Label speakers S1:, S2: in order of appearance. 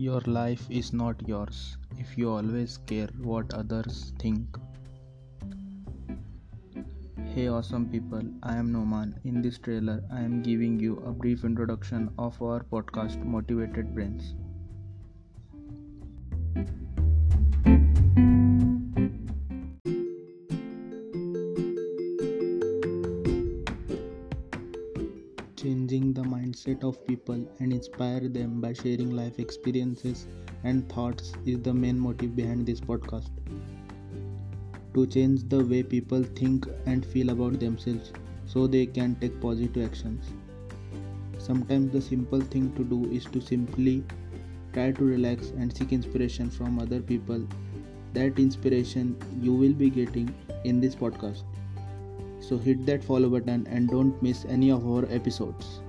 S1: Your life is not yours if you always care what others think. Hey awesome people, I am Noman. In this trailer, I am giving you a brief introduction of our podcast Motivated Brains. Changing the mindset of people and inspire them by sharing life experiences and thoughts is the main motive behind this podcast. To change the way people think and feel about themselves so they can take positive actions. Sometimes the simple thing to do is to simply try to relax and seek inspiration from other people. That inspiration you will be getting in this podcast. So hit that follow button and don't miss any of our episodes.